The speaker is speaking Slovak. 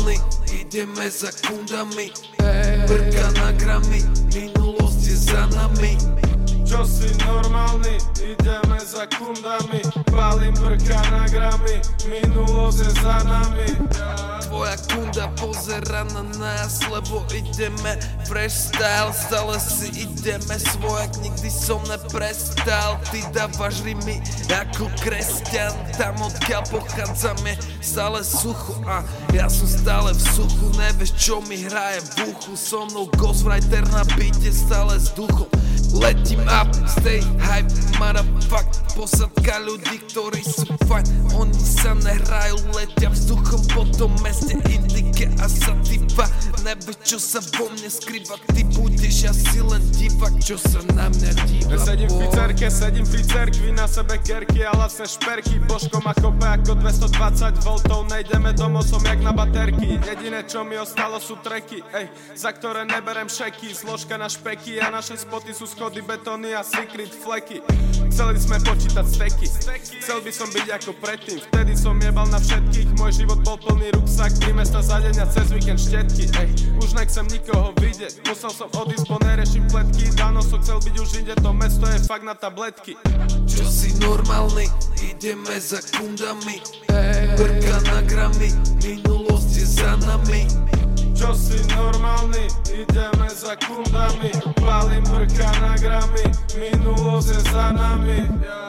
Normálny, ideme za kundami. Brka na gramy, minulosť je za nami. Čo si normálny, ideme za kundami. Palím brka na gramy, minulosť je za nami Kunda pozera na nás, lebo ideme freestyle. Stále si ideme svojak, nikdy som neprestal. Ty dávaš rimy ako kresťan Tam odkiaľ pochádzam je stále sucho A ja som stále v suchu, nevieš čo mi hraje v uchu. So mnou ghostwriter na byte stále s duchom Лети up, stay hype, motherfuck Посад люди, которые са Он не сам не рай, летя въздухом по то месте Индике, аз са Nevie čo sa vo mne skrýva Ty budeš asi len divák, čo sa na mňa díva Sedím v pizzerke, sedím v pizzerkvi Na sebe kerky a vlastne šperky Božko ma kope ako 220 V Nejdeme domov, som jak na baterky Jediné čo mi ostalo sú treky Ej, za ktoré neberem šeky Zložka na špeky a naše spoty sú schody betóny a secret fleky Chceli sme počítať steky. Chcel by som byť ako predtým. Vtedy som jebal na všetkých. Môj život bol plný ruksak. Tri mesta za deň a cez víkend štetky. Ej, už nechcem nikoho vidieť Musel som odísť, bo nereším pletky. Dáno som chcel byť už inde To mesto je fakt na tabletky. Čo si normálny, ideme za kundami. Brka na gramy, minulosť je za nami. Čo si normálny, ideme za kundami. Palím brka na gramy, minulosť je za nami